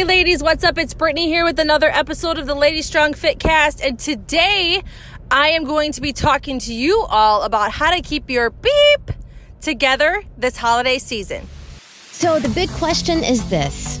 Hey, ladies, what's up? It's Brittany here with another episode of the Lady Strong Fit Cast. And today I am going to be talking to you all about how to keep your beep together this holiday season. So, the big question is this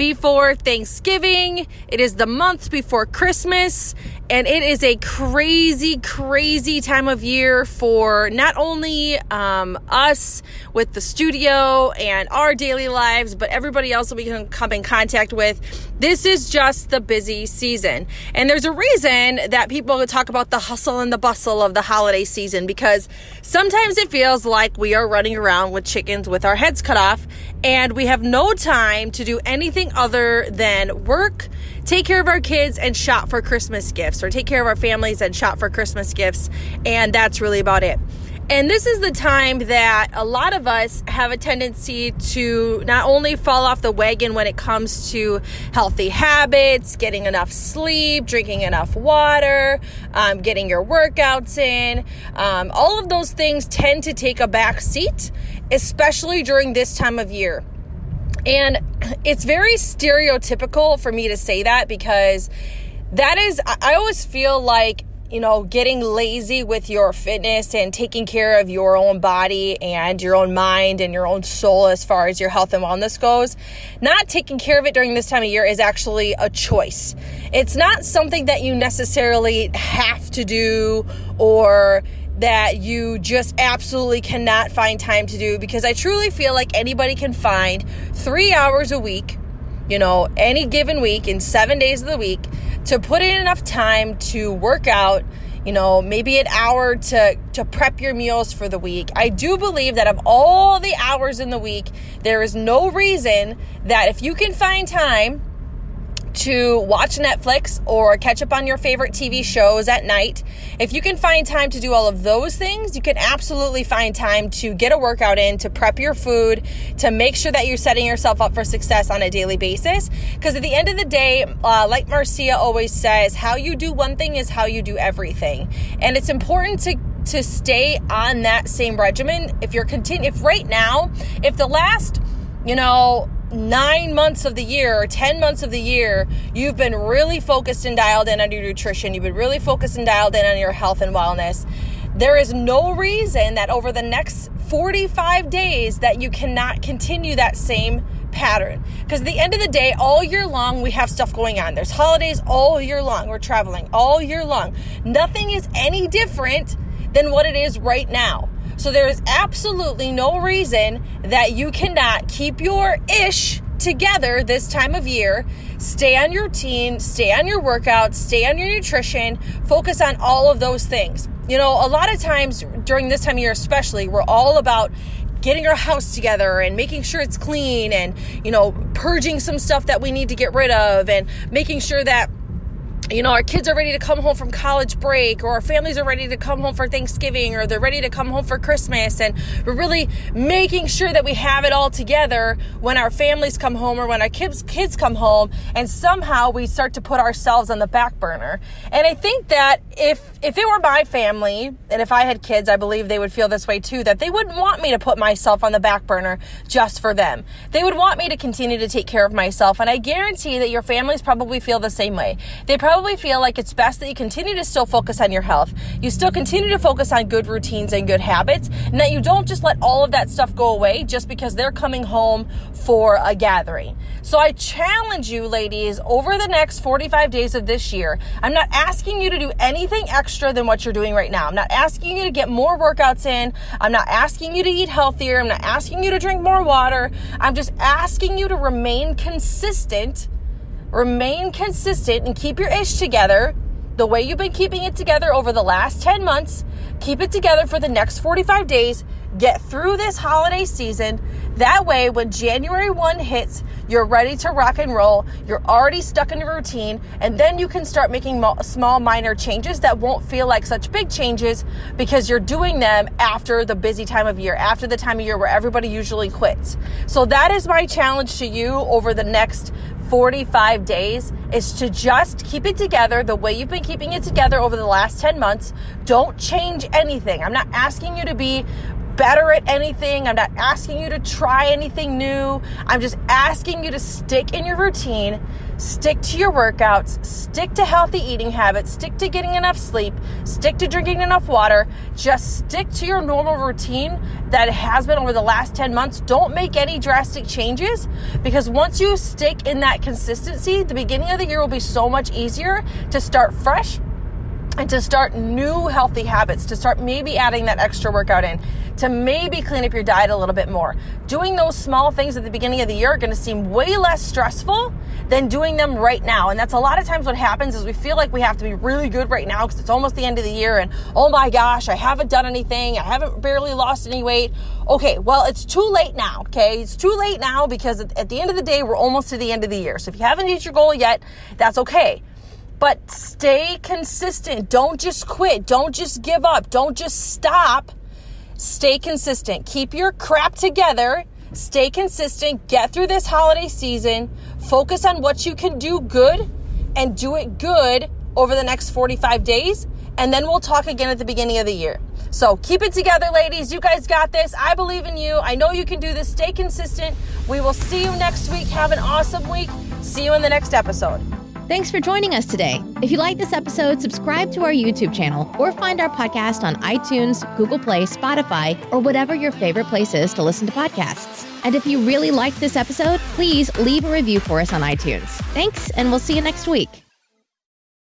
before Thanksgiving. It is the month before Christmas, and it is a crazy, crazy time of year for not only um, us with the studio and our daily lives, but everybody else that we can come in contact with. This is just the busy season. And there's a reason that people talk about the hustle and the bustle of the holiday season because sometimes it feels like we are running around with chickens with our heads cut off and we have no time to do anything other than work take care of our kids and shop for Christmas gifts, or take care of our families and shop for Christmas gifts. And that's really about it. And this is the time that a lot of us have a tendency to not only fall off the wagon when it comes to healthy habits, getting enough sleep, drinking enough water, um, getting your workouts in. Um, all of those things tend to take a back seat, especially during this time of year. And it's very stereotypical for me to say that because that is, I always feel like, you know, getting lazy with your fitness and taking care of your own body and your own mind and your own soul as far as your health and wellness goes. Not taking care of it during this time of year is actually a choice. It's not something that you necessarily have to do or that you just absolutely cannot find time to do because I truly feel like anybody can find three hours a week, you know, any given week in seven days of the week to put in enough time to work out you know maybe an hour to to prep your meals for the week. I do believe that of all the hours in the week there is no reason that if you can find time to watch Netflix or catch up on your favorite TV shows at night. If you can find time to do all of those things, you can absolutely find time to get a workout in, to prep your food, to make sure that you're setting yourself up for success on a daily basis. Because at the end of the day, uh, like Marcia always says, how you do one thing is how you do everything. And it's important to to stay on that same regimen. If you're continue, if right now, if the last, you know, nine months of the year or 10 months of the year, you've been really focused and dialed in on your nutrition, you've been really focused and dialed in on your health and wellness. There is no reason that over the next 45 days that you cannot continue that same pattern. Because at the end of the day, all year long, we have stuff going on. There's holidays all year long. We're traveling all year long. Nothing is any different than what it is right now. So there's absolutely no reason that you cannot keep your ish together this time of year. Stay on your routine, stay on your workouts, stay on your nutrition, focus on all of those things. You know, a lot of times during this time of year, especially, we're all about getting our house together and making sure it's clean and, you know, purging some stuff that we need to get rid of and making sure that you know, our kids are ready to come home from college break, or our families are ready to come home for Thanksgiving, or they're ready to come home for Christmas. And we're really making sure that we have it all together when our families come home or when our kids, kids come home. And somehow we start to put ourselves on the back burner. And I think that if, if it were my family, and if I had kids, I believe they would feel this way too, that they wouldn't want me to put myself on the back burner just for them. They would want me to continue to take care of myself. And I guarantee that your families probably feel the same way. They probably probably feel like it's best that you continue to still focus on your health. You still continue to focus on good routines and good habits, and that you don't just let all of that stuff go away just because they're coming home for a gathering. So I challenge you, ladies, over the next 45 days of this year, I'm not asking you to do anything extra than what you're doing right now. I'm not asking you to get more workouts in. I'm not asking you to eat healthier. I'm not asking you to drink more water. I'm just asking you to remain consistent remain consistent and keep your ish together the way you've been keeping it together over the last 10 months. Keep it together for the next 45 days. Get through this holiday season. That way, when January 1 hits, you're ready to rock and roll. You're already stuck in a routine, and then you can start making small, minor changes that won't feel like such big changes because you're doing them after the busy time of year, after the time of year where everybody usually quits. So, that is my challenge to you over the next 45 days is to just keep it together the way you've been keeping it together over the last 10 months. Don't change anything. I'm not asking you to be better at anything. I'm not asking you to try anything new. I'm just asking you to stick in your routine, stick to your workouts, stick to healthy eating habits, stick to getting enough sleep, stick to drinking enough water. Just stick to your normal routine that has been over the last 10 months. Don't make any drastic changes because once you stick in that consistency, the beginning of the year will be so much easier to start fresh and to start new healthy habits, to start maybe adding that extra workout in, to maybe clean up your diet a little bit more. Doing those small things at the beginning of the year are going to seem way less stressful than doing them right now. And that's a lot of times what happens is we feel like we have to be really good right now because it's almost the end of the year and oh my gosh, I haven't done anything. I haven't barely lost any weight. Okay, well, it's too late now, okay? It's too late now because at the end of the day, we're almost to the end of the year. So if you haven't reached your goal yet, that's okay but stay consistent. Don't just quit. Don't just give up. Don't just stop. Stay consistent. Keep your crap together. Stay consistent. Get through this holiday season. Focus on what you can do good and do it good over the next 45 days. And then we'll talk again at the beginning of the year. So keep it together, ladies. You guys got this. I believe in you. I know you can do this. Stay consistent. We will see you next week. Have an awesome week. See you in the next episode. Thanks for joining us today. If you like this episode, subscribe to our YouTube channel or find our podcast on iTunes, Google Play, Spotify, or whatever your favorite place is to listen to podcasts. And if you really liked this episode, please leave a review for us on iTunes. Thanks, and we'll see you next week.